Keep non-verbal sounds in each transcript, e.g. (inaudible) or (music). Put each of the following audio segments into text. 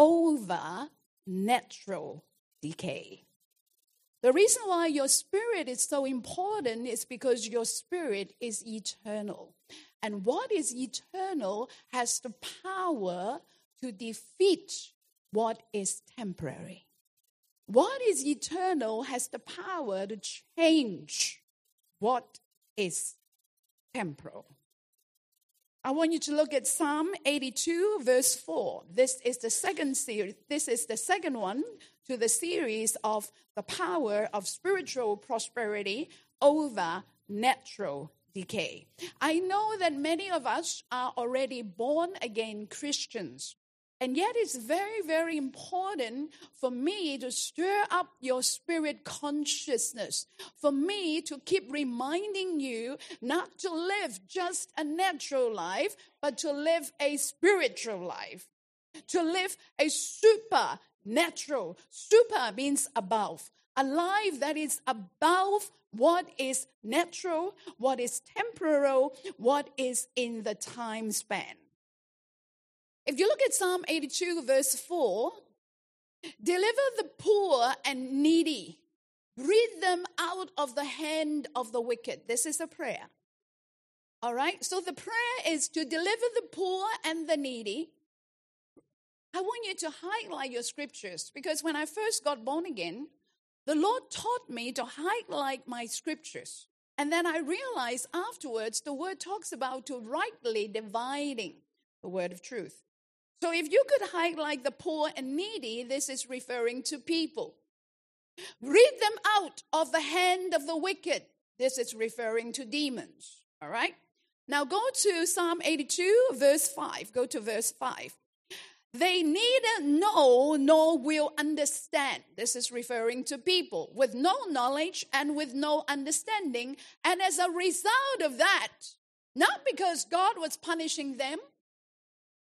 over natural decay. The reason why your spirit is so important is because your spirit is eternal. And what is eternal has the power to defeat what is temporary. What is eternal has the power to change what is temporal. I want you to look at Psalm 82, verse 4. This is the second series. This is the second one to the series of the power of spiritual prosperity over natural decay. I know that many of us are already born again Christians. And yet, it's very, very important for me to stir up your spirit consciousness, for me to keep reminding you not to live just a natural life, but to live a spiritual life, to live a supernatural. Super means above, a life that is above what is natural, what is temporal, what is in the time span. If you look at Psalm 82, verse 4, deliver the poor and needy, rid them out of the hand of the wicked. This is a prayer. All right? So the prayer is to deliver the poor and the needy. I want you to highlight your scriptures because when I first got born again, the Lord taught me to highlight my scriptures. And then I realized afterwards the word talks about to rightly dividing the word of truth. So if you could highlight the poor and needy, this is referring to people. Rid them out of the hand of the wicked. This is referring to demons. All right? Now go to Psalm 82, verse 5. Go to verse 5. They neither know nor will understand. This is referring to people with no knowledge and with no understanding. And as a result of that, not because God was punishing them,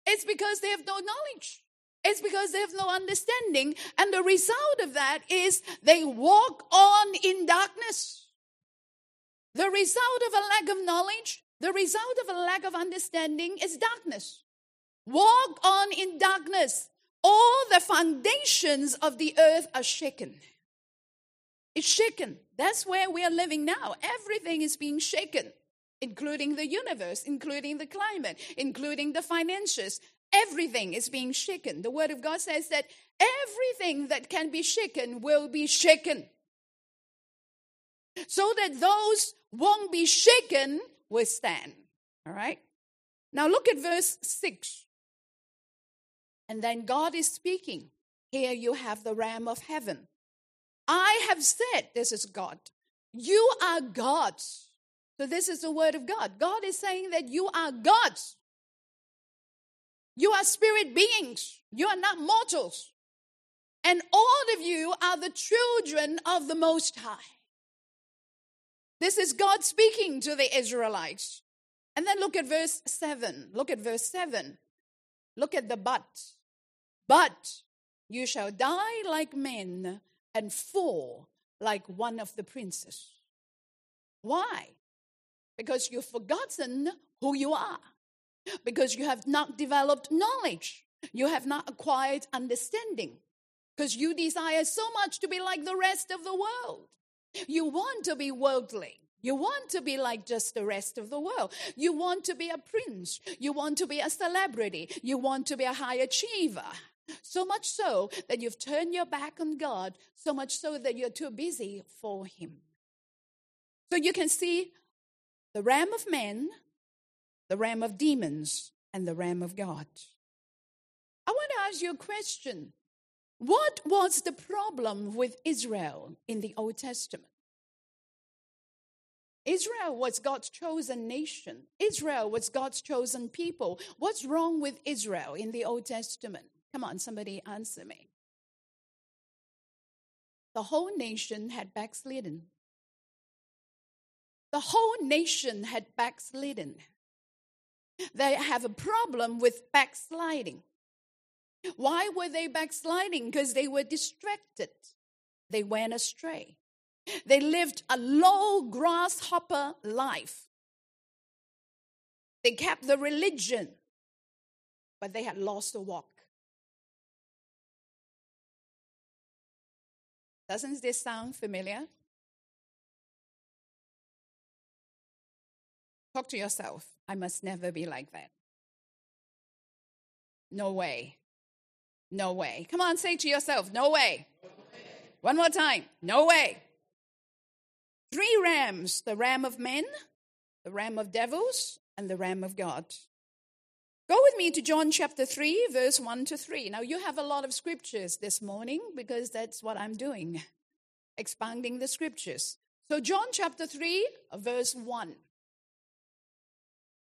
it's because they have no knowledge. It's because they have no understanding. And the result of that is they walk on in darkness. The result of a lack of knowledge, the result of a lack of understanding is darkness. Walk on in darkness. All the foundations of the earth are shaken. It's shaken. That's where we are living now. Everything is being shaken including the universe, including the climate, including the finances. Everything is being shaken. The Word of God says that everything that can be shaken will be shaken. So that those won't be shaken will stand. All right? Now look at verse 6. And then God is speaking. Here you have the Ram of heaven. I have said, this is God, you are gods this is the word of God. God is saying that you are gods. You are spirit beings. You are not mortals. And all of you are the children of the Most High. This is God speaking to the Israelites. And then look at verse 7. Look at verse 7. Look at the but. But you shall die like men and fall like one of the princes. Why? Because you've forgotten who you are, because you have not developed knowledge, you have not acquired understanding, because you desire so much to be like the rest of the world. You want to be worldly. You want to be like just the rest of the world. You want to be a prince. You want to be a celebrity. You want to be a high achiever. So much so that you've turned your back on God, so much so that you're too busy for Him. So you can see the ram of men, the ram of demons, and the ram of God. I want to ask you a question. What was the problem with Israel in the Old Testament? Israel was God's chosen nation. Israel was God's chosen people. What's wrong with Israel in the Old Testament? Come on, somebody answer me. The whole nation had backslidden. The whole nation had backslidden. They have a problem with backsliding. Why were they backsliding? Because they were distracted. They went astray. They lived a low grasshopper life. They kept the religion, but they had lost the walk. Doesn't this sound familiar? Talk to yourself. I must never be like that. No way. No way. Come on, say to yourself, no way. One more time, no way. Three rams the ram of men, the ram of devils, and the ram of God. Go with me to John chapter 3, verse 1 to 3. Now, you have a lot of scriptures this morning because that's what I'm doing, (laughs) expounding the scriptures. So, John chapter 3, verse 1.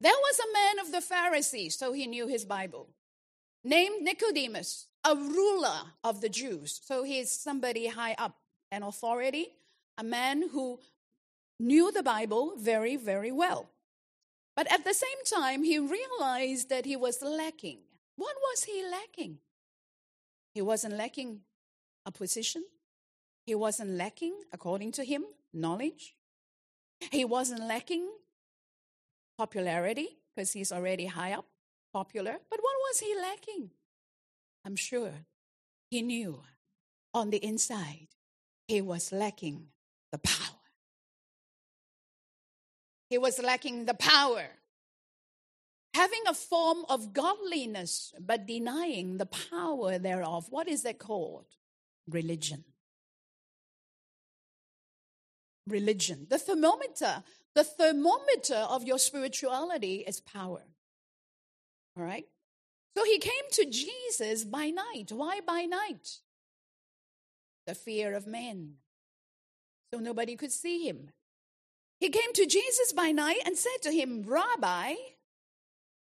There was a man of the Pharisees, so he knew his Bible, named Nicodemus, a ruler of the Jews. So he's somebody high up an authority, a man who knew the Bible very, very well. But at the same time, he realized that he was lacking. What was he lacking? He wasn't lacking a position. He wasn't lacking, according to him, knowledge. He wasn't lacking popularity because he's already high up, popular. But what was he lacking? I'm sure he knew on the inside he was lacking the power. He was lacking the power. Having a form of godliness, but denying the power thereof. What is that called? Religion. Religion. The thermometer, the thermometer of your spirituality is power. All right? So he came to Jesus by night. Why by night? The fear of men. So nobody could see him. He came to Jesus by night and said to him, Rabbi,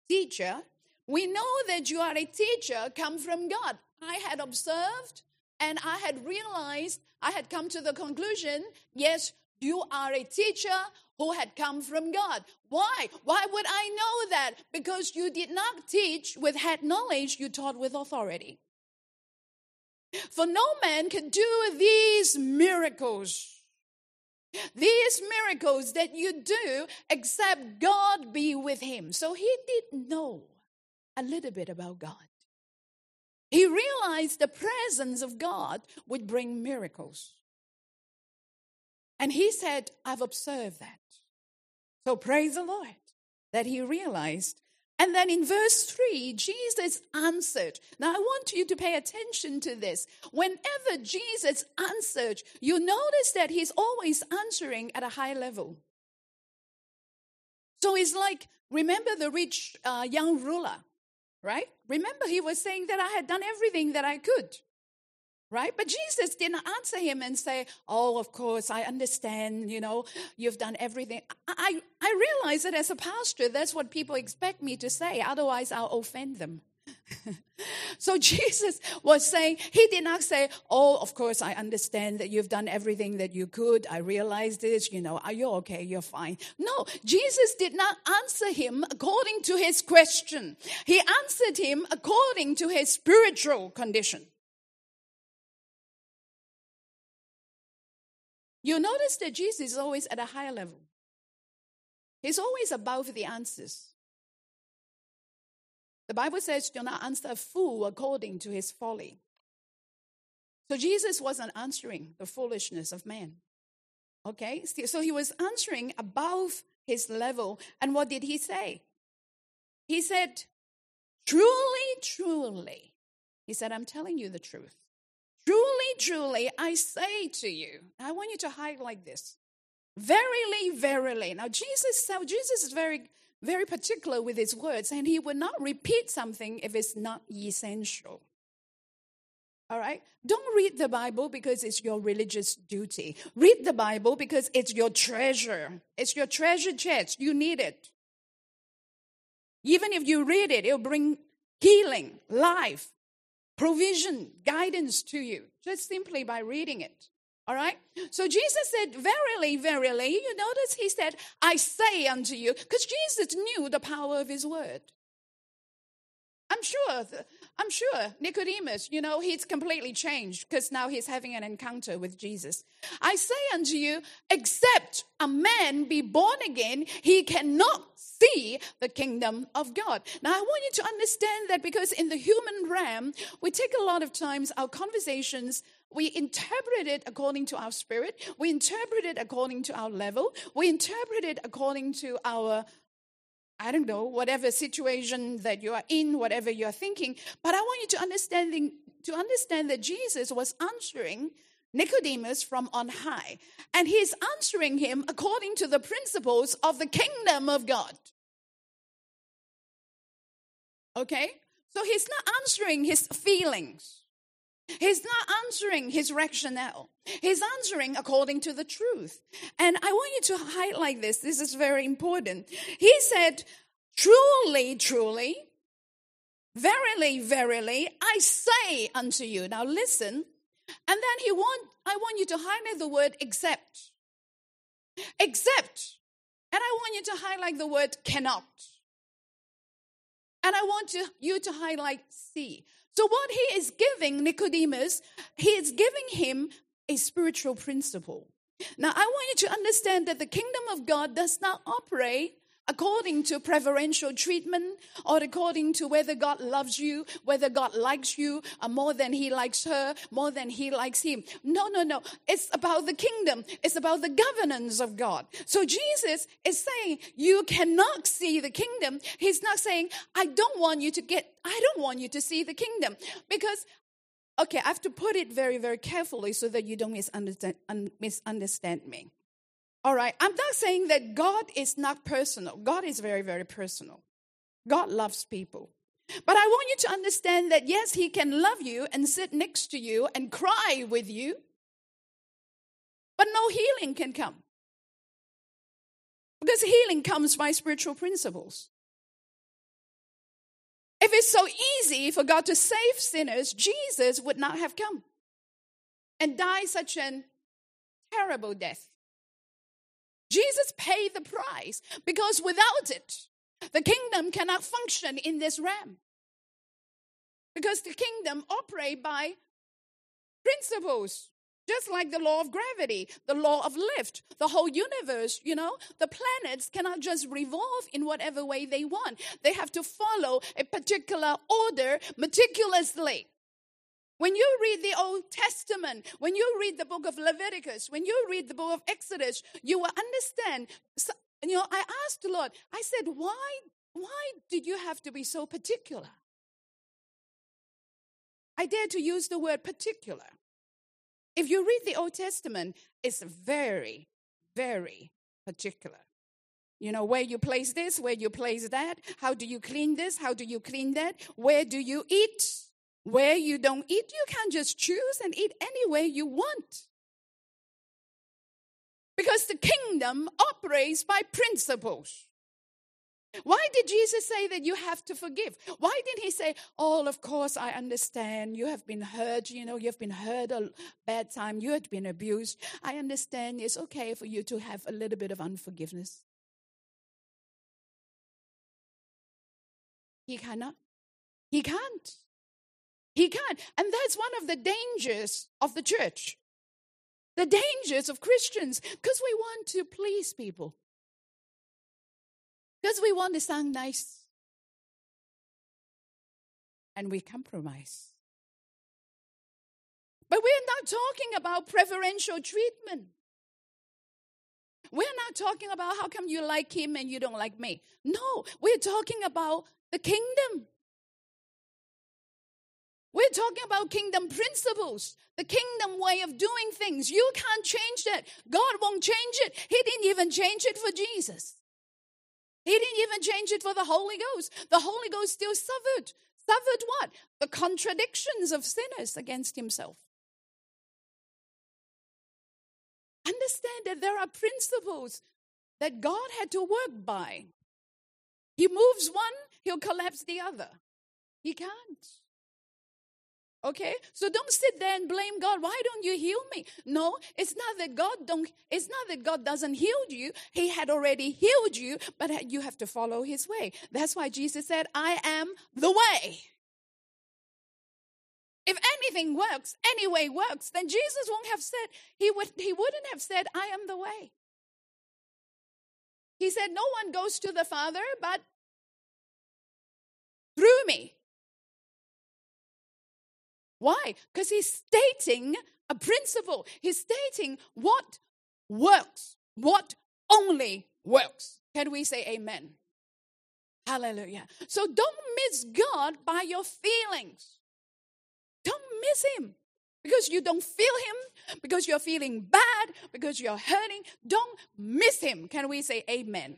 teacher, we know that you are a teacher come from God. I had observed and I had realized, I had come to the conclusion, yes, you are a teacher who had come from God. Why? Why would I know that? Because you did not teach with head knowledge, you taught with authority. For no man can do these miracles these miracles that you do, except God be with him. So he did know a little bit about God. He realized the presence of God would bring miracles. And he said, I've observed that. So praise the Lord that he realized and then in verse 3, Jesus answered. Now I want you to pay attention to this. Whenever Jesus answered, you notice that he's always answering at a high level. So it's like, remember the rich uh, young ruler, right? Remember, he was saying that I had done everything that I could right? But Jesus didn't answer him and say, Oh, of course, I understand, you know, you've done everything. I, I realize that as a pastor, that's what people expect me to say, otherwise, I'll offend them. (laughs) so Jesus was saying, He did not say, Oh, of course, I understand that you've done everything that you could. I realize this, you know, are you okay? You're fine. No, Jesus did not answer him according to his question. He answered him according to his spiritual condition. You notice that Jesus is always at a higher level. He's always above the answers. The Bible says, do not answer a fool according to his folly. So Jesus wasn't answering the foolishness of man. Okay? So he was answering above his level. And what did he say? He said, Truly, truly. He said, I'm telling you the truth. Truly, truly, I say to you, I want you to highlight this. Verily, verily. Now, Jesus, so Jesus is very, very particular with his words, and he will not repeat something if it's not essential. All right? Don't read the Bible because it's your religious duty. Read the Bible because it's your treasure. It's your treasure chest. You need it. Even if you read it, it'll bring healing, life, provision, guidance to you, just simply by reading it. All right? So Jesus said, Verily, verily. You notice he said, I say unto you, because Jesus knew the power of his word. I'm sure, I'm sure Nicodemus, you know, he's completely changed because now he's having an encounter with Jesus. I say unto you, except a man be born again, he cannot see the kingdom of God. Now, I want you to understand that because in the human realm, we take a lot of times our conversations we interpret it according to our spirit, we interpret it according to our level, we interpret it according to our I don't know, whatever situation that you are in, whatever you're thinking. But I want you to understanding to understand that Jesus was answering Nicodemus from on high. And he's answering him according to the principles of the kingdom of God. Okay? So he's not answering his feelings. He's not answering his rationale. He's answering according to the truth. And I want you to highlight this. This is very important. He said, Truly, truly, verily, verily, I say unto you. Now listen. And then he want, I want you to highlight the word except. Except. And I want you to highlight the word cannot. And I want to, you to highlight see. So, what he is giving Nicodemus, he is giving him a spiritual principle. Now, I want you to understand that the kingdom of God does not operate according to preferential treatment or according to whether God loves you, whether God likes you uh, more than he likes her, more than he likes him. No, no, no. It's about the kingdom. It's about the governance of God. So Jesus is saying you cannot see the kingdom. He's not saying, I don't want you to get, I don't want you to see the kingdom because okay, I have to put it very, very carefully so that you don't misunderstand, misunderstand me. All right, I'm not saying that God is not personal. God is very, very personal. God loves people. But I want you to understand that yes, He can love you and sit next to you and cry with you, but no healing can come. Because healing comes by spiritual principles. If it's so easy for God to save sinners, Jesus would not have come and died such a terrible death. Jesus paid the price because without it, the kingdom cannot function in this realm. Because the kingdom operate by principles, just like the law of gravity, the law of lift, the whole universe, you know, the planets cannot just revolve in whatever way they want. They have to follow a particular order meticulously. When you read the Old Testament, when you read the book of Leviticus, when you read the book of Exodus, you will understand. So, you know, I asked the Lord, I said, why, why did you have to be so particular? I dare to use the word particular. If you read the Old Testament, it's very, very particular. You know, where you place this, where you place that, how do you clean this, how do you clean that, where do you eat? Where you don't eat, you can just choose and eat anywhere you want. Because the kingdom operates by principles. Why did Jesus say that you have to forgive? Why didn't he say, Oh, of course, I understand. You have been hurt. You know, you've been hurt a bad time. You had been abused. I understand it's okay for you to have a little bit of unforgiveness. He cannot. He can't. He can't. And that's one of the dangers of the church. The dangers of Christians, because we want to please people. Because we want to sound nice. And we compromise. But we're not talking about preferential treatment. We're not talking about how come you like him and you don't like me. No, we're talking about the kingdom. We're talking about kingdom principles, the kingdom way of doing things. You can't change that. God won't change it. He didn't even change it for Jesus. He didn't even change it for the Holy Ghost. The Holy Ghost still suffered. Suffered what? The contradictions of sinners against himself. Understand that there are principles that God had to work by. He moves one, he'll collapse the other. He can't. Okay? So don't sit there and blame God. Why don't you heal me? No, it's not that God don't it's not that God doesn't heal you. He had already healed you, but you have to follow his way. That's why Jesus said, "I am the way." If anything works, any way works, then Jesus won't have said he would he wouldn't have said, "I am the way." He said, "No one goes to the Father but through me." Why? Because he's stating a principle. He's stating what works, what only works. Can we say amen? Hallelujah. So don't miss God by your feelings. Don't miss Him because you don't feel Him, because you're feeling bad, because you're hurting. Don't miss Him. Can we say amen?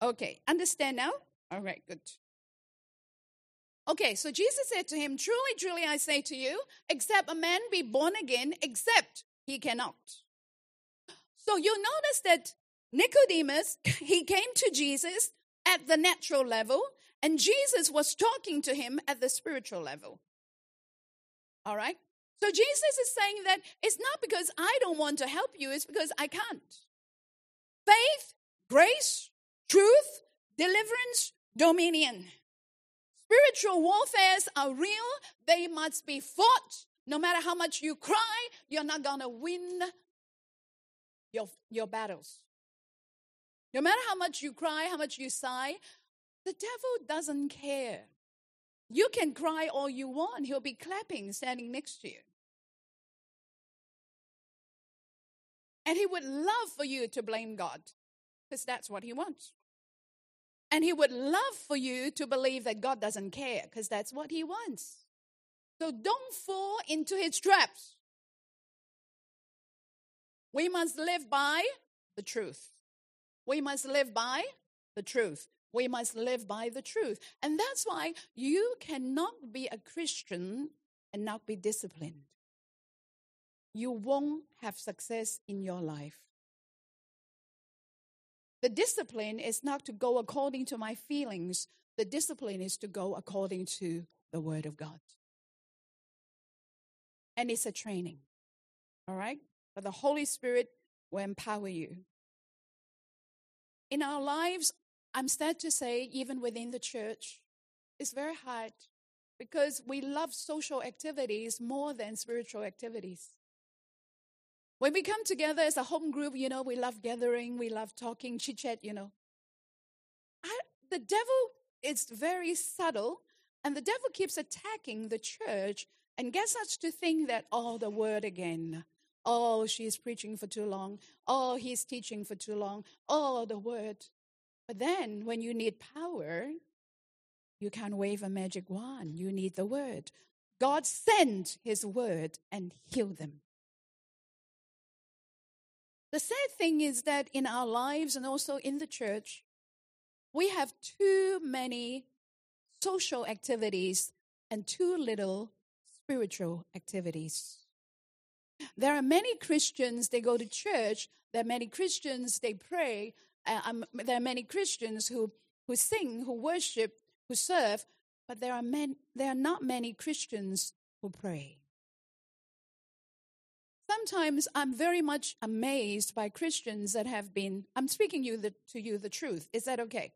Okay, understand now? All right, good. Okay, so Jesus said to him, Truly, truly, I say to you, except a man be born again, except he cannot. So you notice that Nicodemus, (laughs) he came to Jesus at the natural level, and Jesus was talking to him at the spiritual level. All right? So Jesus is saying that it's not because I don't want to help you, it's because I can't. Faith, grace, truth, deliverance, dominion. Spiritual warfares are real, they must be fought. No matter how much you cry, you're not going to win your, your battles. No matter how much you cry, how much you sigh, the devil doesn't care. You can cry all you want, he'll be clapping standing next to you. And he would love for you to blame God because that's what he wants. And he would love for you to believe that God doesn't care because that's what he wants. So don't fall into his traps. We must live by the truth. We must live by the truth. We must live by the truth. And that's why you cannot be a Christian and not be disciplined. You won't have success in your life. The discipline is not to go according to my feelings, the discipline is to go according to the Word of God. And it's a training, all right? But the Holy Spirit will empower you. In our lives, I'm sad to say, even within the church, it's very hard because we love social activities more than spiritual activities. When we come together as a home group, you know, we love gathering, we love talking, chit chat, you know. I, the devil is very subtle, and the devil keeps attacking the church and gets us to think that, oh, the word again. Oh, she's preaching for too long. Oh, he's teaching for too long. Oh, the word. But then when you need power, you can't wave a magic wand. You need the word. God sent his word and healed them. The sad thing is that in our lives and also in the church, we have too many social activities and too little spiritual activities. There are many Christians, they go to church. There are many Christians, they pray. Uh, um, there are many Christians who, who sing, who worship, who serve, but there are, men, there are not many Christians who pray. Sometimes I'm very much amazed by Christians that have been, I'm speaking you the, to you the truth. Is that okay?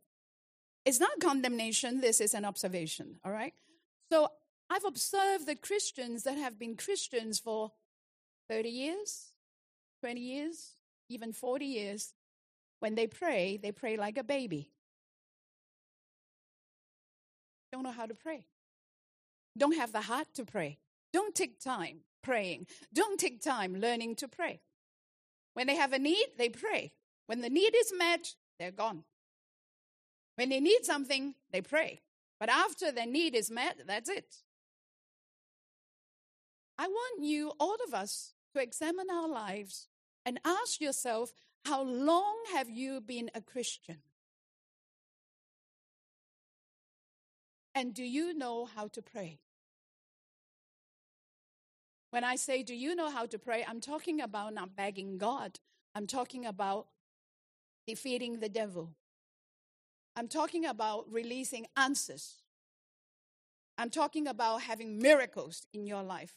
It's not condemnation, this is an observation, all right? So I've observed that Christians that have been Christians for 30 years, 20 years, even 40 years. When they pray, they pray like a baby. Don't know how to pray. Don't have the heart to pray. Don't take time praying. Don't take time learning to pray. When they have a need, they pray. When the need is met, they're gone. When they need something, they pray. But after their need is met, that's it. I want you, all of us, to examine our lives and ask yourself how long have you been a Christian? And do you know how to pray? When I say, Do you know how to pray? I'm talking about not begging God, I'm talking about defeating the devil. I'm talking about releasing answers. I'm talking about having miracles in your life.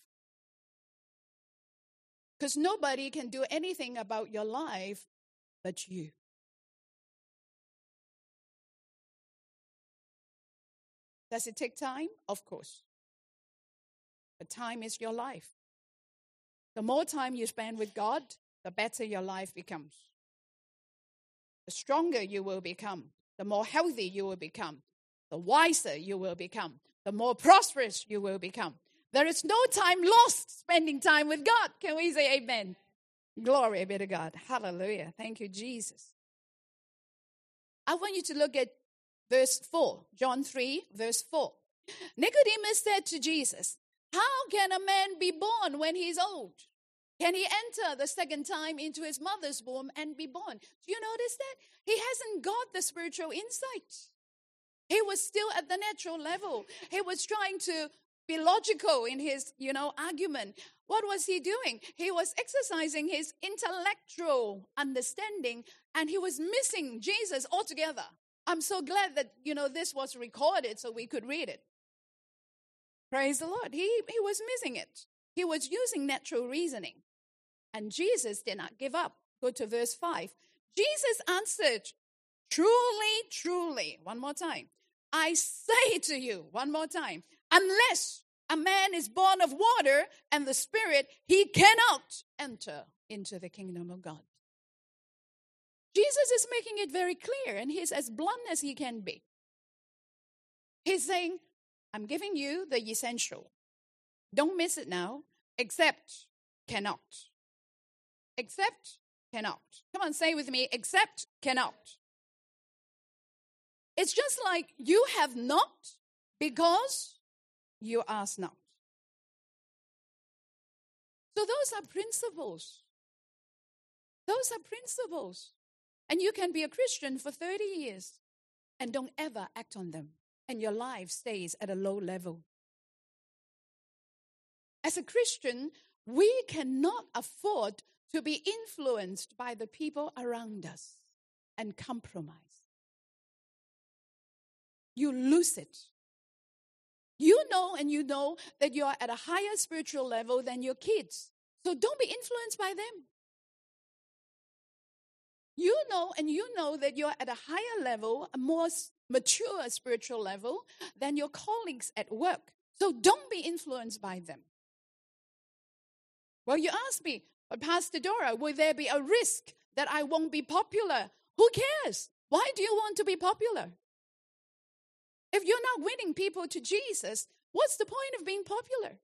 Because nobody can do anything about your life but you. Does it take time? Of course. But time is your life. The more time you spend with God, the better your life becomes. The stronger you will become, the more healthy you will become, the wiser you will become, the more prosperous you will become. There is no time lost spending time with God. Can we say amen? Glory be to God. Hallelujah. Thank you, Jesus. I want you to look at verse 4, John 3, verse 4. Nicodemus said to Jesus, How can a man be born when he's old? Can he enter the second time into his mother's womb and be born? Do you notice that? He hasn't got the spiritual insight. He was still at the natural level. He was trying to be logical in his, you know, argument. What was he doing? He was exercising his intellectual understanding and he was missing Jesus altogether. I'm so glad that, you know, this was recorded so we could read it. Praise the Lord. He, he was missing it. He was using natural reasoning. And Jesus did not give up. Go to verse 5. Jesus answered, Truly, truly, one more time. I say to you, one more time, unless a man is born of water and the Spirit, he cannot enter into the kingdom of God. Jesus is making it very clear, and he's as blunt as he can be. He's saying, I'm giving you the essential. Don't miss it now, except cannot. Except cannot. Come on, say with me, except cannot. It's just like you have not because you ask not. So those are principles. Those are principles. And you can be a Christian for 30 years and don't ever act on them, and your life stays at a low level. As a Christian, we cannot afford to be influenced by the people around us and compromise. You lose it. You know and you know that you are at a higher spiritual level than your kids. So don't be influenced by them. You know and you know that you're at a higher level, a more mature spiritual level than your colleagues at work. So don't be influenced by them. Well, you ask me, but Pastor Dora, will there be a risk that I won't be popular? Who cares? Why do you want to be popular? If you're not winning people to Jesus, what's the point of being popular?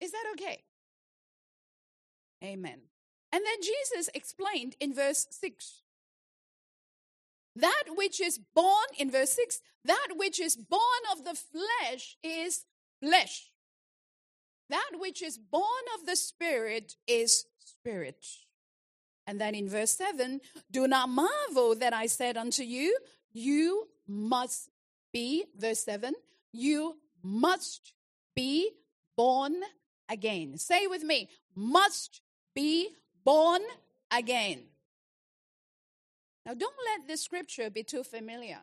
Is that okay? Amen. And then Jesus explained in verse 6 that which is born, in verse 6, that which is born of the flesh is flesh. That which is born of the Spirit is spirit. And then in verse 7, do not marvel that I said unto you, you must be, verse 7, you must be born again. Say with me, must be born again. Now, don't let this scripture be too familiar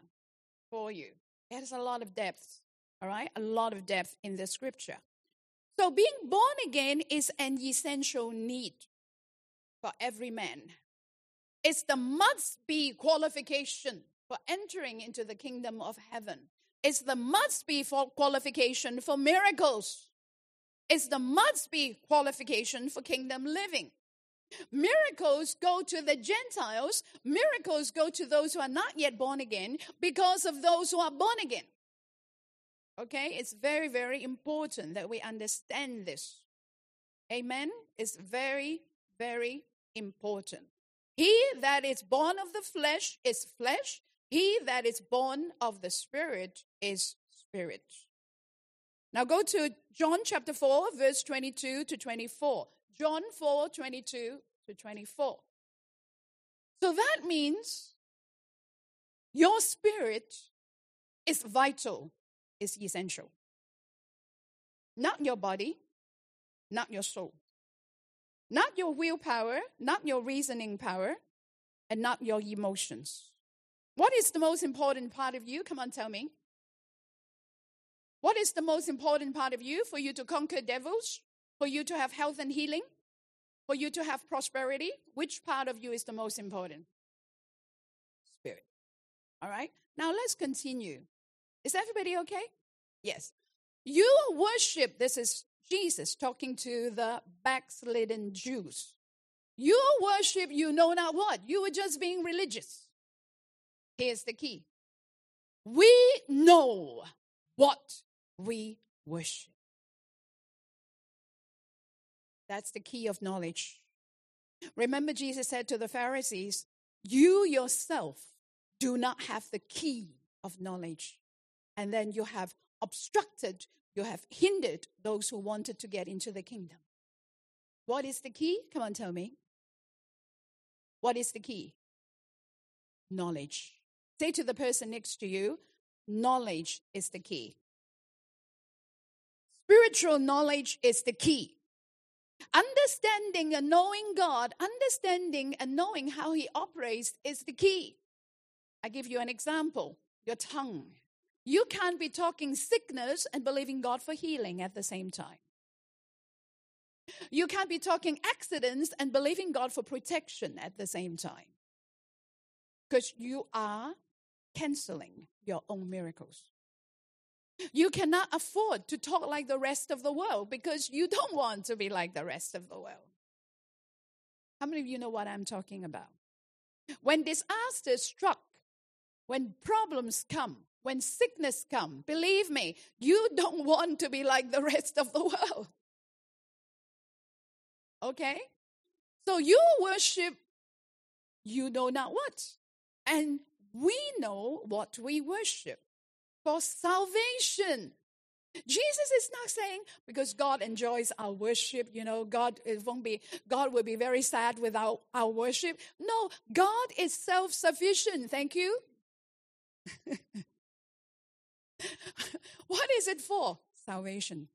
for you. Has a lot of depth, all right? A lot of depth in the scripture. So, being born again is an essential need for every man. It's the must be qualification for entering into the kingdom of heaven. It's the must be for qualification for miracles. It's the must be qualification for kingdom living. Miracles go to the Gentiles, miracles go to those who are not yet born again because of those who are born again. Okay, it's very, very important that we understand this. Amen. It's very, very important. He that is born of the flesh is flesh, he that is born of the spirit is spirit. Now go to John chapter 4, verse 22 to 24. John 4, 22 to 24. So that means your spirit is vital is essential. Not your body, not your soul. Not your willpower, not your reasoning power, and not your emotions. What is the most important part of you? Come on, tell me. What is the most important part of you for you to conquer devils? For you to have health and healing? For you to have prosperity? Which part of you is the most important? Spirit. All right? Now let's continue. Is everybody okay? Yes. You worship, this is Jesus talking to the backslidden Jews. You worship, you know not what. You were just being religious. Here's the key we know what we worship. That's the key of knowledge. Remember, Jesus said to the Pharisees, You yourself do not have the key of knowledge. And then you have obstructed, you have hindered those who wanted to get into the kingdom. What is the key? Come on, tell me. What is the key? Knowledge. Say to the person next to you, knowledge is the key. Spiritual knowledge is the key. Understanding and knowing God, understanding and knowing how He operates is the key. I give you an example your tongue. You can't be talking sickness and believing God for healing at the same time. You can't be talking accidents and believing God for protection at the same time. Because you are canceling your own miracles. You cannot afford to talk like the rest of the world because you don't want to be like the rest of the world. How many of you know what I'm talking about? When disaster struck, when problems come, when sickness come, believe me, you don't want to be like the rest of the world. Okay? So you worship you know not what. And we know what we worship for salvation. Jesus is not saying because God enjoys our worship, you know, God it won't be God will be very sad without our worship. No, God is self-sufficient. Thank you. (laughs) what is it for? Salvation.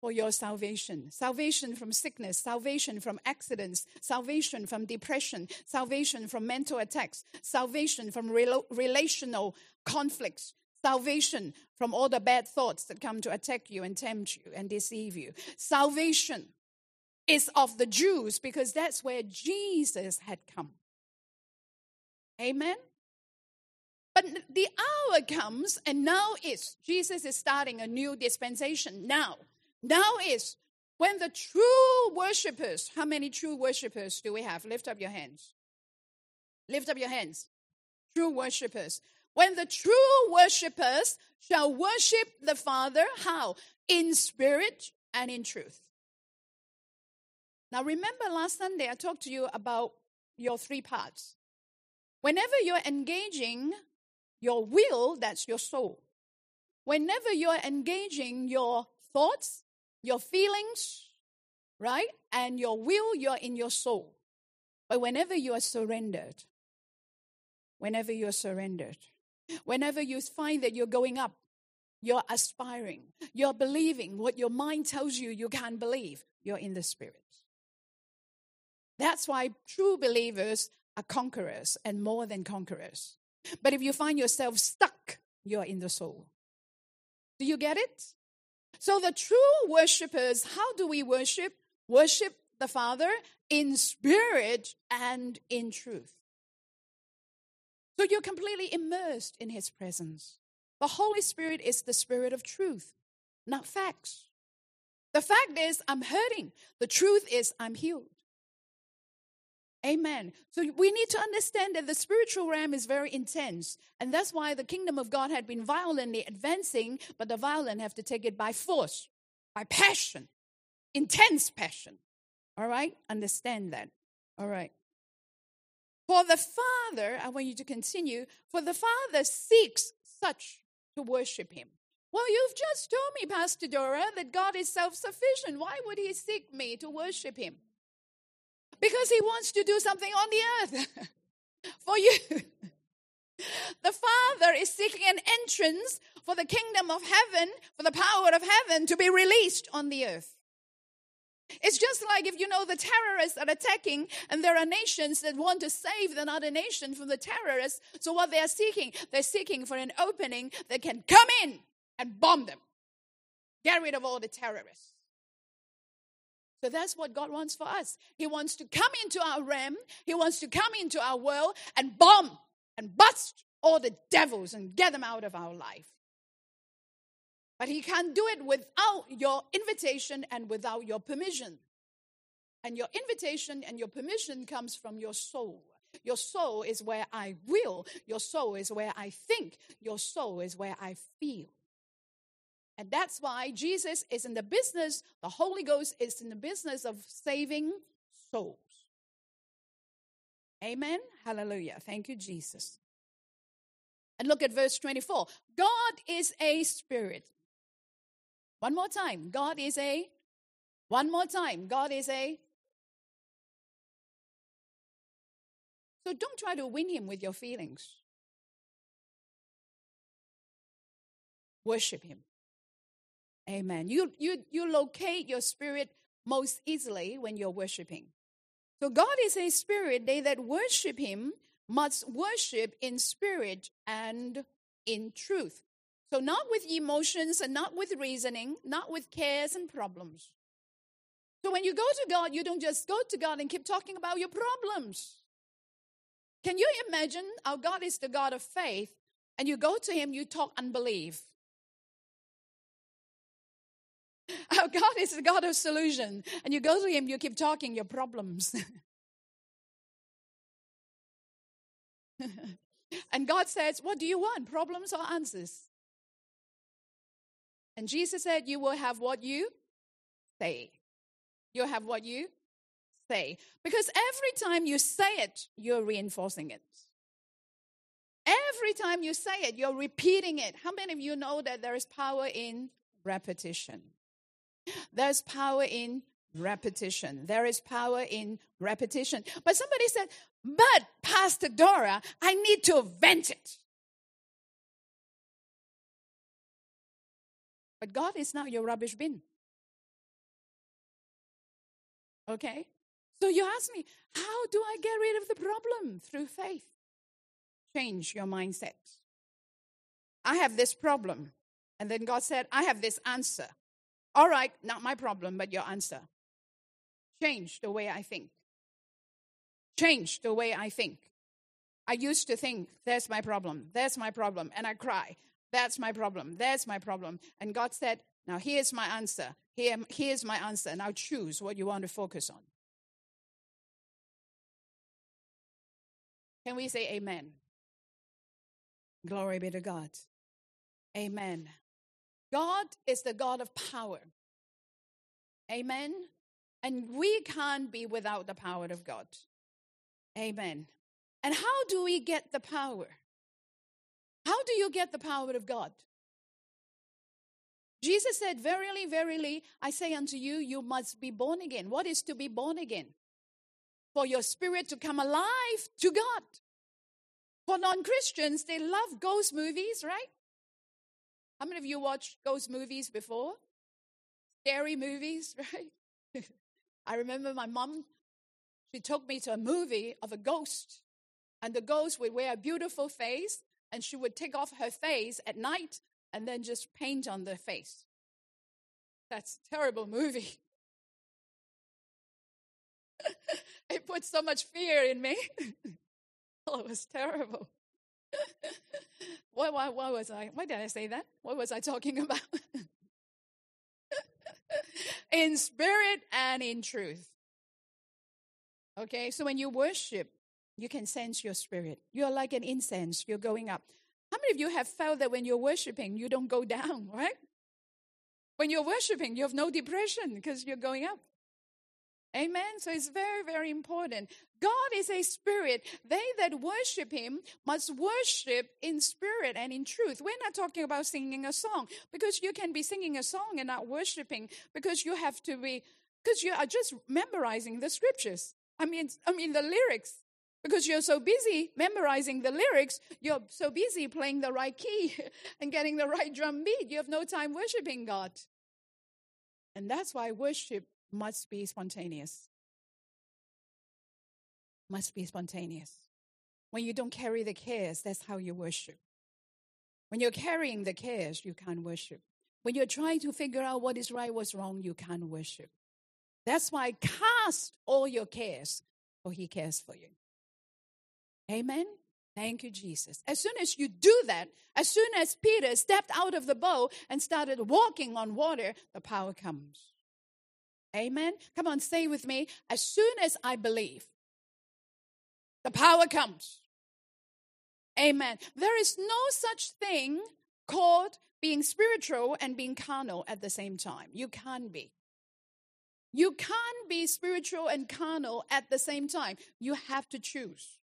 For your salvation. Salvation from sickness, salvation from accidents, salvation from depression, salvation from mental attacks, salvation from relational conflicts, salvation from all the bad thoughts that come to attack you and tempt you and deceive you. Salvation is of the Jews because that's where Jesus had come. Amen. But the hour comes, and now is Jesus is starting a new dispensation. Now, now is when the true worshippers, how many true worshippers do we have? Lift up your hands. Lift up your hands. True worshippers. When the true worshippers shall worship the Father, how? In spirit and in truth. Now, remember last Sunday I talked to you about your three parts. Whenever you're engaging your will, that's your soul. Whenever you're engaging your thoughts, your feelings, right, and your will, you're in your soul. But whenever you are surrendered, whenever you're surrendered, Whenever you find that you're going up, you're aspiring, you're believing what your mind tells you you can't believe, you're in the spirit. That's why true believers are conquerors and more than conquerors. But if you find yourself stuck, you're in the soul. Do you get it? So, the true worshippers, how do we worship? Worship the Father in spirit and in truth. So you're completely immersed in His presence. The Holy Spirit is the Spirit of truth, not facts. The fact is, I'm hurting. The truth is, I'm healed. Amen. So we need to understand that the spiritual realm is very intense. And that's why the kingdom of God had been violently advancing, but the violent have to take it by force, by passion, intense passion. All right? Understand that. All right. For the Father, I want you to continue, for the Father seeks such to worship him. Well, you've just told me, Pastor Dora, that God is self sufficient. Why would he seek me to worship him? Because he wants to do something on the earth (laughs) for you. (laughs) The Father is seeking an entrance for the kingdom of heaven, for the power of heaven to be released on the earth. It's just like if you know the terrorists are attacking and there are nations that want to save another nation from the terrorists. So what they are seeking, they're seeking for an opening that can come in and bomb them. Get rid of all the terrorists. So that's what God wants for us. He wants to come into our realm, He wants to come into our world and bomb and bust all the devils and get them out of our life. But he can't do it without your invitation and without your permission. And your invitation and your permission comes from your soul. Your soul is where I will. Your soul is where I think. Your soul is where I feel. And that's why Jesus is in the business, the Holy Ghost is in the business of saving souls. Amen. Hallelujah. Thank you, Jesus. And look at verse 24. God is a spirit. One more time. God is a. One more time. God is a. So don't try to win him with your feelings. Worship him. Amen. You, you, you locate your spirit most easily when you're worshiping. So God is a spirit. They that worship him must worship in spirit and in truth. So, not with emotions and not with reasoning, not with cares and problems. So, when you go to God, you don't just go to God and keep talking about your problems. Can you imagine our God is the God of faith, and you go to Him, you talk unbelief? (laughs) Our God is the God of solution, and you go to Him, you keep talking your problems. (laughs) and God says, What do you want? Problems or answers? And Jesus said, You will have what you say. You'll have what you say. Because every time you say it, you're reinforcing it. Every time you say it, you're repeating it. How many of you know that there is power in repetition? There's power in repetition. There is power in repetition. But somebody said, but Pastor Dora, I need to vent it. But God is not your rubbish bin. Okay? So you ask me, how do I get rid of the problem? Through faith. Change your mindset. I have this problem. And then God said, I have this answer. All right, not my problem, but your answer. Change the way I think. Change the way I think. I used to think, that's my problem, that's my problem, and I cry, that's my problem, that's my problem. And God said, now here's my answer. Here, here's my answer. Now choose what you want to focus on. Can we say amen? Glory be to God. Amen. God is the God of power. Amen. And we can't be without the power of God. Amen. And how do we get the power? How do you get the power of God? Jesus said, Verily, verily, I say unto you, you must be born again. What is to be born again? For your spirit to come alive to God. For non Christians, they love ghost movies, right? How many of you watched ghost movies before? Scary movies, (laughs) right? I remember my mom, she took me to a movie of a ghost, and the ghost would wear a beautiful face, and she would take off her face at night and then just paint on the face. That's a terrible movie. (laughs) it put so much fear in me. oh, (laughs) it was terrible. What, what, what was I? Why did I say that? What was I talking (laughs) about? (laughs) in spirit and in truth. Okay, so when you worship, you can sense your spirit. You're like an incense, you're going up. How many of you have felt that when you're worshiping, you don't go (laughs) down, right? When you're worshiping, you have no depression because you're going up. Amen. So it's very, very important. God is a spirit. They that worship him must worship in spirit and in truth. We're not talking about singing a song because you can be singing a song and not worshiping because you have to be, because you are just memorizing the scriptures. I mean, I mean the lyrics. Because you're so busy memorizing the lyrics, you're so busy playing the right key (laughs) and getting the right drum beat. You have no time worshiping God. And that's why worship must be spontaneous. Must be spontaneous. When you don't carry the cares, that's how you worship. When you're carrying the cares, you can't worship. When you're trying to figure out what is right, what's wrong, you can't worship. That's why cast all your cares, for he cares for you. Amen. Thank you, Jesus. As soon as you do that, as soon as Peter stepped out of the boat and started walking on water, the power comes. Amen. Come on, say with me. As soon as I believe, the power comes. Amen. There is no such thing called being spiritual and being carnal at the same time. You can't be. You can't be spiritual and carnal at the same time. You have to choose.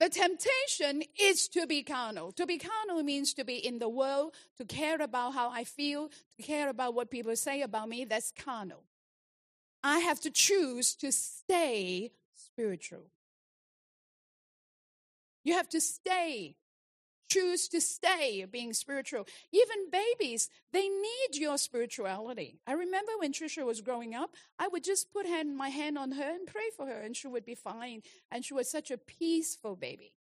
The temptation is to be carnal. To be carnal means to be in the world, to care about how I feel, to care about what people say about me. That's carnal. I have to choose to stay spiritual. You have to stay choose to stay being spiritual. Even babies, they need your spirituality. I remember when Trisha was growing up, I would just put hand, my hand on her and pray for her, and she would be fine. And she was such a peaceful baby.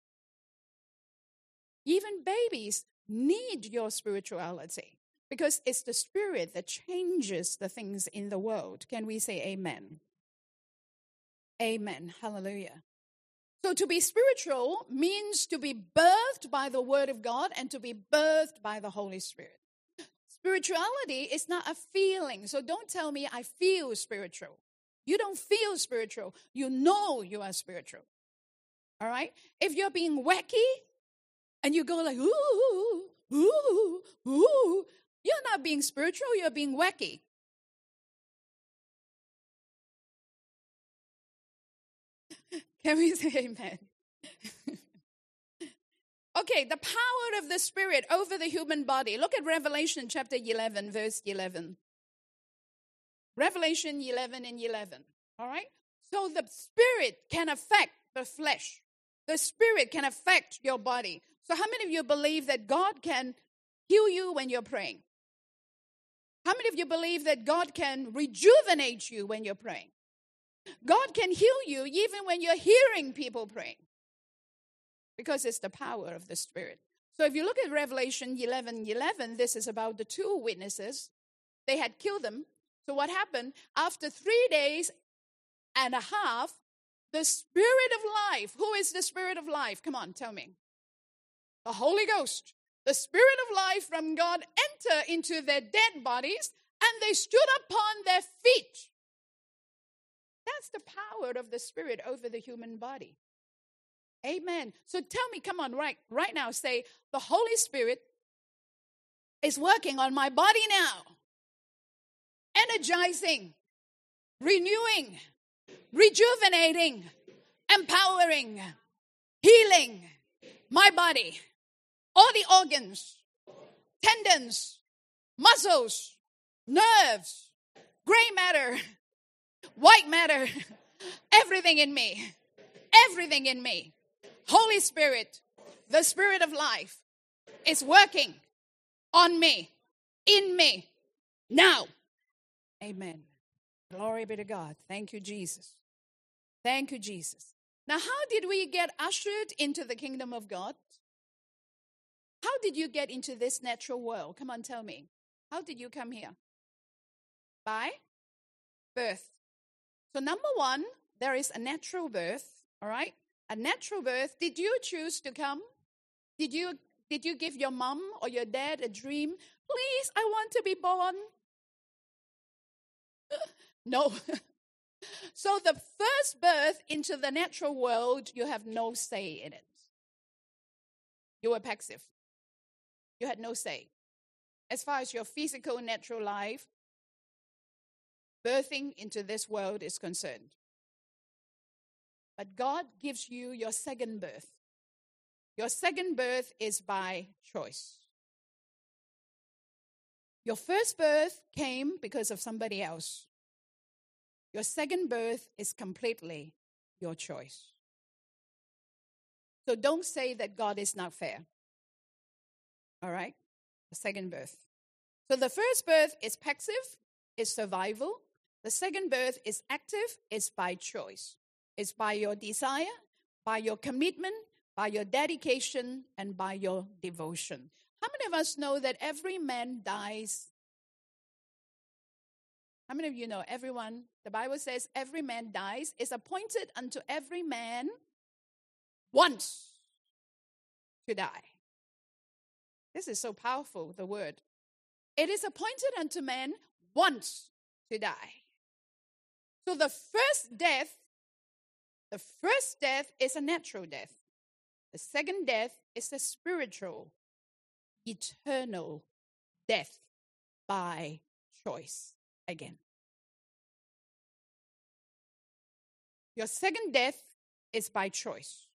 Even babies need your spirituality because it's the spirit that changes the things in the world. Can we say amen? Amen. Hallelujah. So, to be spiritual means to be birthed by the Word of God and to be birthed by the Holy Spirit. Spirituality is not a feeling. So, don't tell me I feel spiritual. You don't feel spiritual. You know you are spiritual. All right? If you're being wacky and you go like, ooh, ooh, ooh, you're not being spiritual, you're being wacky. Can we say amen? (laughs) okay, the power of the Spirit over the human body. Look at Revelation chapter 11, verse 11. Revelation 11 and 11. All right? So the Spirit can affect the flesh, the Spirit can affect your body. So, how many of you believe that God can heal you when you're praying? How many of you believe that God can rejuvenate you when you're praying? God can heal you even when you're hearing people praying because it's the power of the Spirit. So if you look at Revelation 11 11, this is about the two witnesses. They had killed them. So what happened? After three days and a half, the Spirit of life, who is the Spirit of life? Come on, tell me. The Holy Ghost, the Spirit of life from God enter into their dead bodies and they stood upon their feet. That's the power of the Spirit over the human body. Amen. So tell me, come on, right, right now, say, the Holy Spirit is working on my body now, energizing, renewing, rejuvenating, empowering, healing my body, all the organs, tendons, muscles, nerves, gray matter, white matter, (laughs) everything in me, everything in me. Holy Spirit, the Spirit of life, is working on me, in me, now. Amen. Glory be to God. Thank you, Jesus. Thank you, Jesus. Now, how did we get ushered into the kingdom of God? How did you get into this natural world? Come on, tell me. How did you come here? By birth. So, number one, there is a natural birth, all right? A natural birth. Did you choose to come? Did you did you give your mom or your dad a dream? Please, I want to be born. (laughs) no. (laughs) so the first birth into the natural world, you have no say in it. You were passive. You had no say. As far as your physical natural life, birthing into this world is concerned. But God gives you your second birth. Your second birth is by choice. Your first birth came because of somebody else. Your second birth is completely your choice. So don't say that God is not fair. All right? The second birth. So the first birth is passive, is survival. The second birth is active, it's by choice. It's by your desire, by your commitment, by your dedication, and by your devotion. How many of us know that every man dies? How many of you know everyone? The Bible says every man dies. It's appointed unto every man once to die. This is so powerful, the word. It is appointed unto man once to die. So the first death, The first death is a natural death. The second death is a spiritual, eternal death by choice again. Your second death is by choice.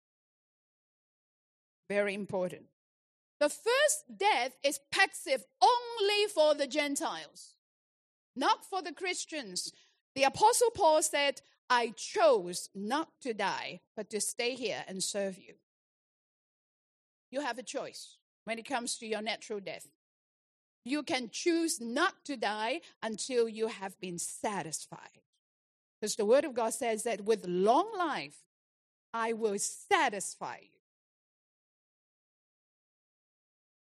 Very important. The first death is passive only for the Gentiles, not for the Christians. The Apostle Paul said, I chose not to die, but to stay here and serve you. You have a choice when it comes to your natural death. You can choose not to die until you have been satisfied. Because the Word of God says that with long life, I will satisfy you.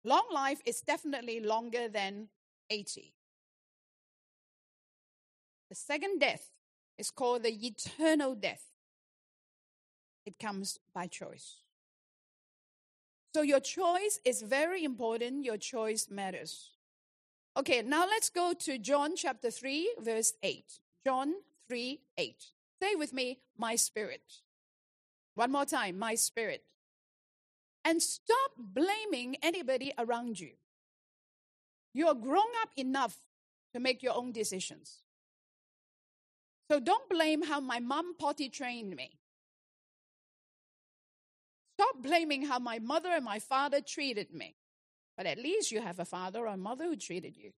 Long life is definitely longer than 80. The second death is called the eternal death. It comes by choice. So your choice is very important. Your choice matters. Okay, now let's go to John chapter 3, verse 8. John 3 8. Say with me, my spirit. One more time, my spirit. And stop blaming anybody around you. You're grown up enough to make your own decisions. So don't blame how my mom potty trained me. Stop blaming how my mother and my father treated me. But at least you have a father or a mother who treated you.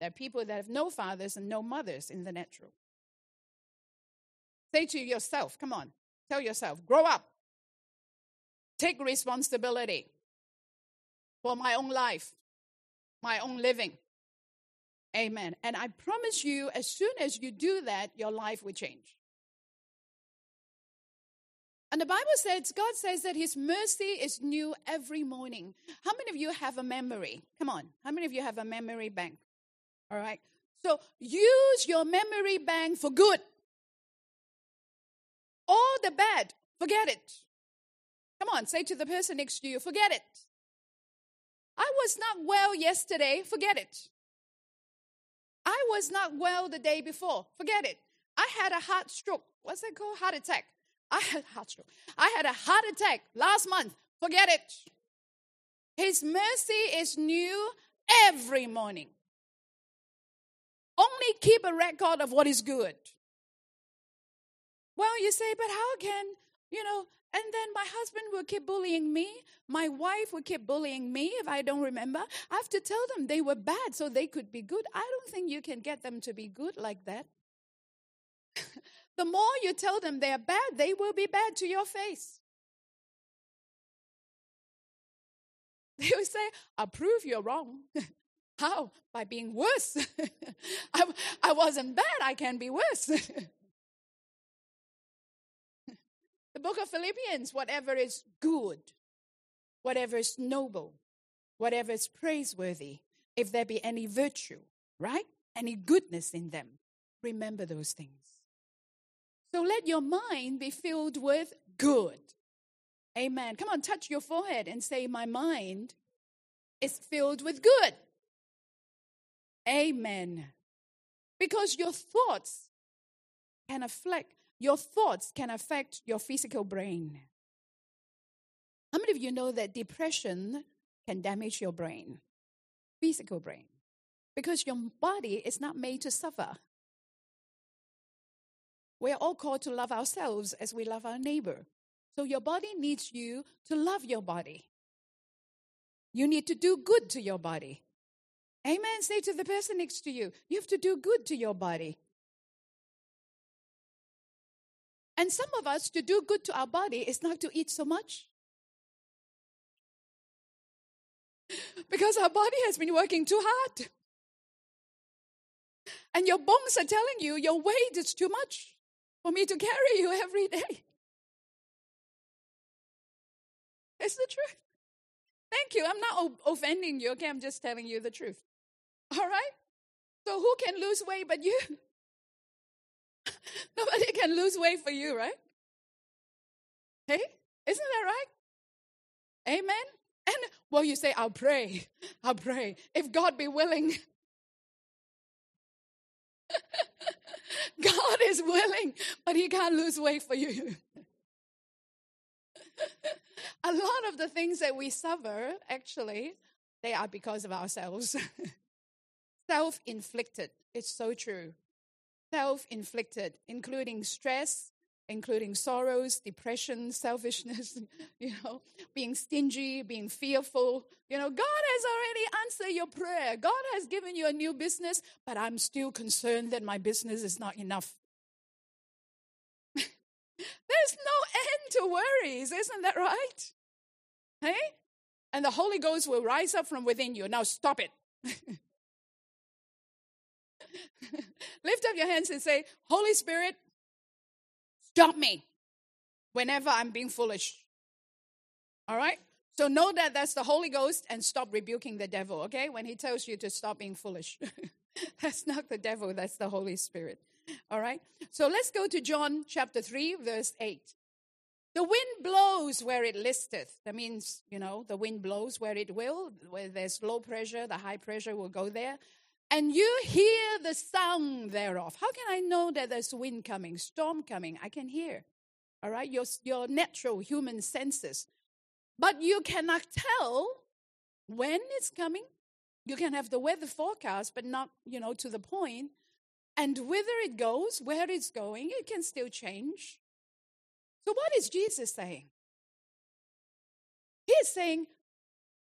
There are people that have no fathers and no mothers in the natural. Say to yourself, come on, tell yourself, grow up. Take responsibility for my own life, my own living. Amen. And I promise you, as soon as you do that, your life will change. And the Bible says, God says that His mercy is new every morning. How many of you have a memory? Come on. How many of you have a memory bank? All right. So use your memory bank for good. All the bad, forget it. Come on, say to the person next to you, forget it. I was not well yesterday, forget it. I was not well the day before, forget it. I had a heart stroke. What's that called? Heart attack. I had heart stroke. I had a heart attack last month. Forget it. His mercy is new every morning. Only keep a record of what is good. Well, you say, but how can, you know, and then my husband will keep bullying me. My wife will keep bullying me if I don't remember. I have to tell them they were bad so they could be good. I don't think you can get them to be good like that. (laughs) the more you tell them they're bad, they will be bad to your face. (laughs) They will say, I'll prove you're wrong. (laughs) How? By being worse. I, I wasn't bad, I can be worse. The book of Philippians, whatever is good, whatever is noble, whatever is praiseworthy, if there be any virtue, right? Any goodness in them, remember those things. So let your mind be filled with good. Amen. Come on, touch your forehead and say, My mind is filled with good. Amen. Because your thoughts can affect your thoughts can affect your physical brain. How many of you know that depression can damage your brain, physical brain? Because your body is not made to suffer. We are all called to love ourselves as we love our neighbor. So your body needs you to love your body. You need to do good to your body. Amen. Say to the person next to you, you have to do good to your body. And some of us, to do good to our body is not to eat so much. (laughs) Because our body has been working too hard. And your bones are telling you your weight is too much for me to carry you every day. It's the truth. Thank you. I'm not offending you, okay? I'm just telling you the truth. All right? So, who can lose weight but you? (laughs) (laughs) Nobody can lose weight for you, right? Hey, isn't that right? Amen. And well, you say, I'll pray. (laughs) I'll pray. If God be willing. (laughs) God is willing, but He can't lose weight for you. a lot of the things that we suffer, actually, they are because of ourselves. Self inflicted. It's so true. Self inflicted, including stress, including sorrows, depression, (laughs) selfishness, you know, being stingy, being fearful. You know, God has already answered your prayer. God has given you a new business, but I'm still concerned that my business is not enough. (laughs) There's no end to worries, isn't that right? Hey? And the Holy Ghost will rise up from within you. Now stop it. (laughs) (laughs) Lift up your hands and say, Holy Spirit, stop me whenever I'm being foolish. All right? So know that that's the Holy Ghost and stop rebuking the devil, okay? When he tells you to stop being foolish. (laughs) that's not the devil, that's the Holy Spirit. All right? So let's go to John chapter 3, verse 8. The wind blows where it listeth. That means, you know, the wind blows where it will. Where there's low pressure, the high pressure will go there. And you hear the sound thereof. How can I know that there's wind coming, storm coming? I can hear. All right, your, your natural human senses. But you cannot tell when it's coming. You can have the weather forecast, but not, you know, to the point. And whither it goes, where it's going, it can still change. So, what is Jesus saying? He's saying,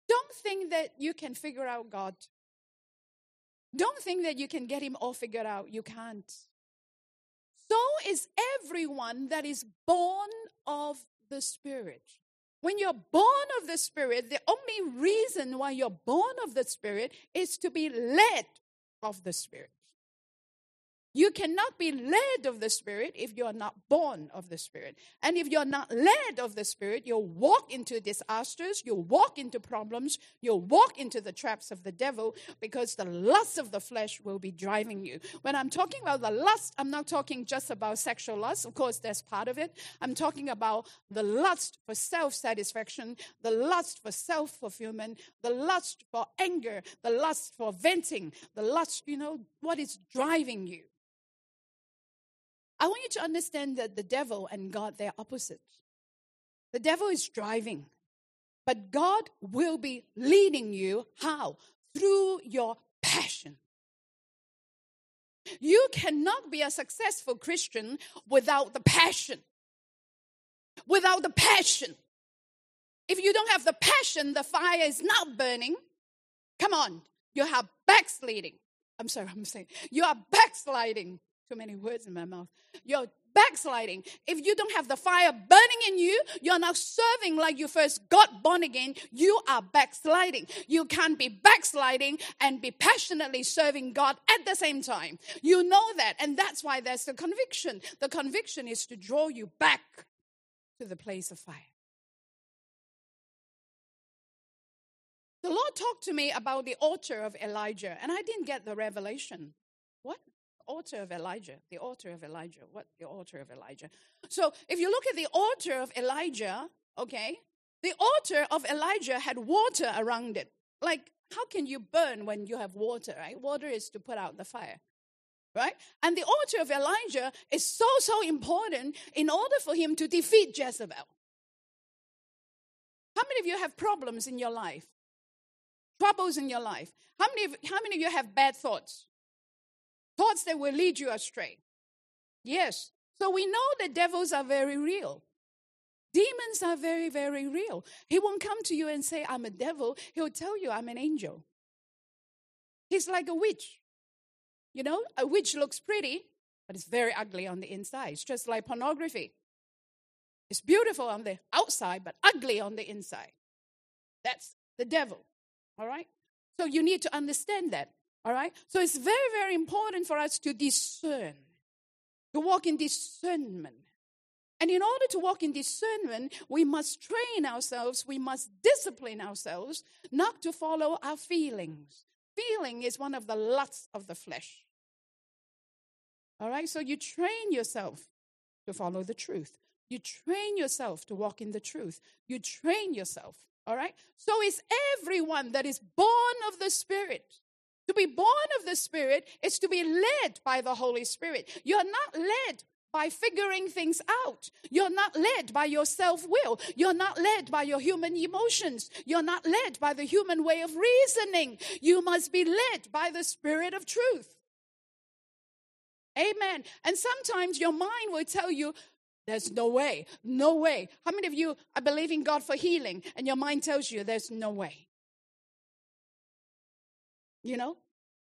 don't think that you can figure out God. Don't think that you can get him all figured out. You can't. So is everyone that is born of the Spirit. When you're born of the Spirit, the only reason why you're born of the Spirit is to be led of the Spirit. You cannot be led of the Spirit if you're not born of the Spirit. And if you're not led of the Spirit, you'll walk into disasters, you'll walk into problems, you'll walk into the traps of the devil because the lust of the flesh will be driving you. When I'm talking about the lust, I'm not talking just about sexual lust. Of course, that's part of it. I'm talking about the lust for self satisfaction, the lust for self fulfillment, the lust for anger, the lust for venting, the lust, you know, what is driving you. I want you to understand that the devil and God, they're opposite. The devil is driving, but God will be leading you. How? Through your passion. You cannot be a successful Christian without the passion. Without the passion. If you don't have the passion, the fire is not burning. Come on, you have backsliding. I'm sorry, I'm saying you are backsliding too many words in my mouth. You're backsliding. If you don't have the fire burning in you, you're not serving like you first got born again. You are backsliding. You can't be backsliding and be passionately serving God at the same time. You know that. And that's why there's the conviction. The conviction is to draw you back to the place of fire. The Lord talked to me about the altar of Elijah, and I didn't get the revelation. What? Altar of Elijah. The altar of Elijah. What? The altar of Elijah. So if you look at the altar of Elijah, okay, the altar of Elijah had water around it. Like, how can you burn when you have water, right? Water is to put out the fire. Right? And the altar of Elijah is so, so important in order for him to defeat Jezebel. How many of you have problems in your life? Troubles in your life? How many of, how many of you have bad thoughts? Thoughts that will lead you astray. Yes. So we know that devils are very real. Demons are very, very real. He won't come to you and say, I'm a devil. He'll tell you, I'm an angel. He's like a witch. You know, a witch looks pretty, but it's very ugly on the inside. It's just like pornography. It's beautiful on the outside, but ugly on the inside. That's the devil. All right? So you need to understand that. All right? So it's very, very important for us to discern, to walk in discernment. And in order to walk in discernment, we must train ourselves, we must discipline ourselves not to follow our feelings. Feeling is one of the lusts of the flesh. All right? So you train yourself to follow the truth. You train yourself to walk in the truth. You train yourself. All right? So it's everyone that is born of the Spirit to be born of the Spirit is to be led by the Holy Spirit. You're not led by figuring things out. You're not led by your self will. You're not led by your human emotions. You're not led by the human way of reasoning. You must be led by the Spirit of truth. Amen. And sometimes your mind will tell you, there's no way, no way. How many of you are believing God for healing and your mind tells you there's no way? You know,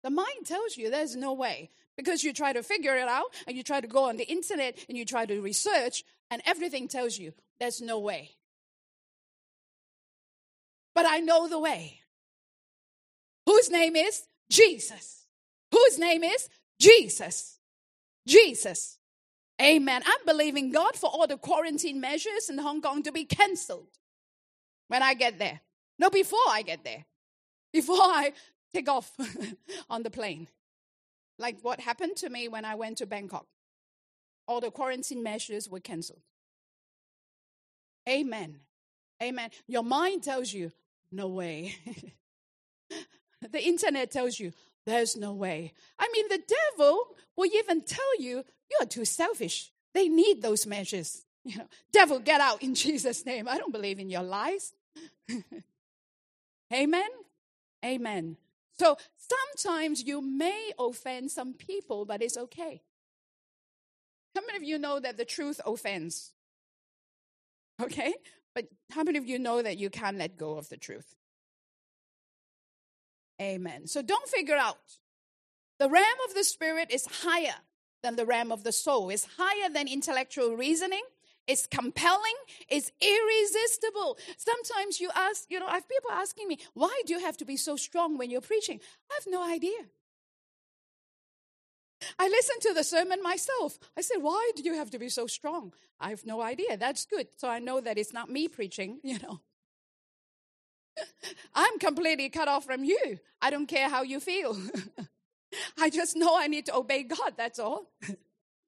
the mind tells you there's no way because you try to figure it out and you try to go on the internet and you try to research and everything tells you there's no way. But I know the way. Whose name is Jesus? Whose name is Jesus? Jesus. Amen. I'm believing God for all the quarantine measures in Hong Kong to be canceled when I get there. No, before I get there. Before I take off (laughs) on the plane. Like what happened to me when I went to Bangkok. All the quarantine measures were canceled. Amen. Amen. Your mind tells you, no way. (laughs) the internet tells you, there's no way. I mean, the devil will even tell you, you're too selfish. They need those measures. (laughs) You know, devil, get out in Jesus' name. I don't believe in your lies. Amen. Amen. So sometimes you may offend some people, but it's okay. How many of you know that the truth offends? Okay? But how many of you know that you can't let go of the truth? Amen. So don't figure out. The realm of the spirit is higher than the realm of the soul, it's higher than intellectual reasoning. It's compelling, it's irresistible. Sometimes you ask, you know, I have people asking me, why do you have to be so strong when you're preaching? I have no idea. I listened to the sermon myself. I said, Why do you have to be so strong? I have no idea. That's good. So I know that it's not me preaching, (laughs) you know. (laughs) I'm completely cut off from you. I don't care how you feel. (laughs) I just know I need to obey God, that's all.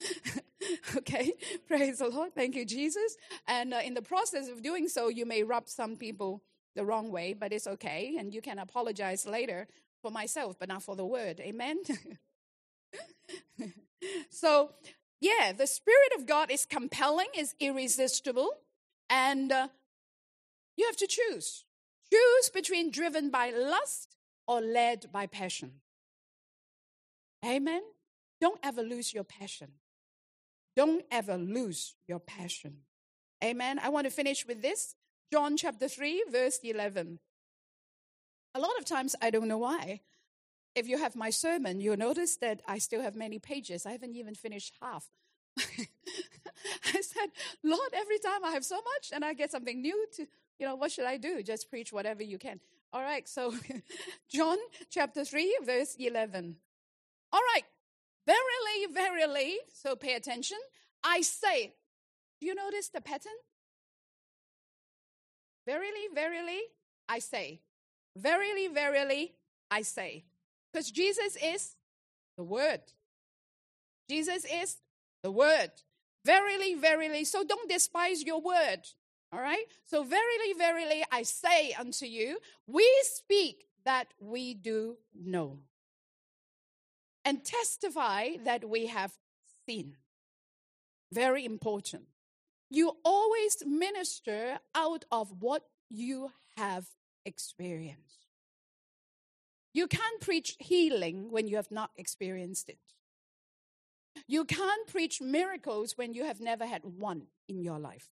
(laughs) okay, praise the Lord. Thank you, Jesus. And uh, in the process of doing so, you may rub some people the wrong way, but it's okay. And you can apologize later for myself, but not for the word. Amen. (laughs) so, yeah, the Spirit of God is compelling, is irresistible, and uh, you have to choose. Choose between driven by lust or led by passion. Amen. Don't ever lose your passion. Don't ever lose your passion. Amen. I want to finish with this John chapter 3, verse 11. A lot of times, I don't know why. If you have my sermon, you'll notice that I still have many pages. I haven't even finished half. (laughs) I said, Lord, every time I have so much and I get something new to, you know, what should I do? Just preach whatever you can. All right, so (laughs) John chapter 3, verse 11. All right, verily, verily, so pay attention. I say, do you notice the pattern? Verily, verily, I say. Verily, verily, I say. Because Jesus is the Word. Jesus is the Word. Verily, verily. So don't despise your Word. All right? So, verily, verily, I say unto you, we speak that we do know, and testify that we have seen. Very important. You always minister out of what you have experienced. You can't preach healing when you have not experienced it. You can't preach miracles when you have never had one in your life.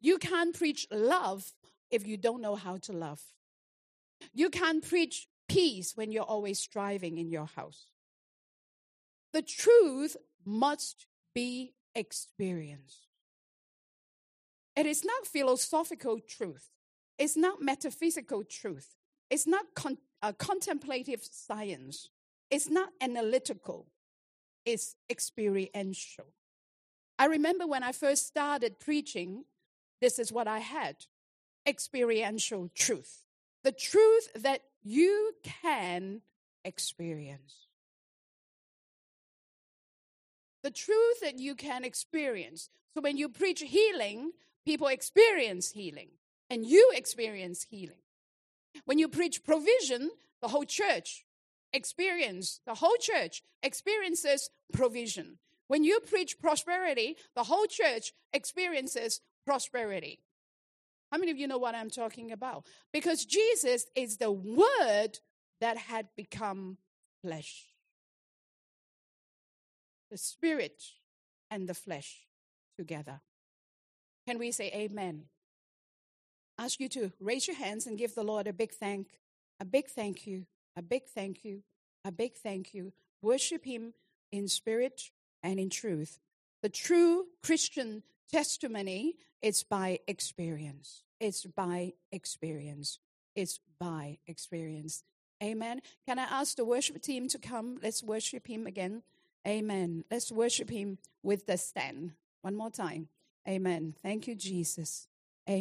You can't preach love if you don't know how to love. You can't preach peace when you're always striving in your house. The truth must be experienced. It is not philosophical truth. It's not metaphysical truth. It's not con- uh, contemplative science. It's not analytical. It's experiential. I remember when I first started preaching, this is what I had experiential truth. The truth that you can experience. The truth that you can experience. So when you preach healing, people experience healing and you experience healing. When you preach provision, the whole church experience, the whole church experiences provision. When you preach prosperity, the whole church experiences prosperity. How many of you know what I'm talking about? Because Jesus is the Word that had become flesh. The Spirit and the flesh together. Can we say amen? Ask you to raise your hands and give the Lord a big thank, a big thank you, a big thank you, a big thank you. Worship Him in spirit and in truth. The true Christian testimony is by experience. It's by experience. It's by experience. Amen. Can I ask the worship team to come? Let's worship Him again. Amen. Let's worship Him with the stand. One more time. Amen. Thank you, Jesus.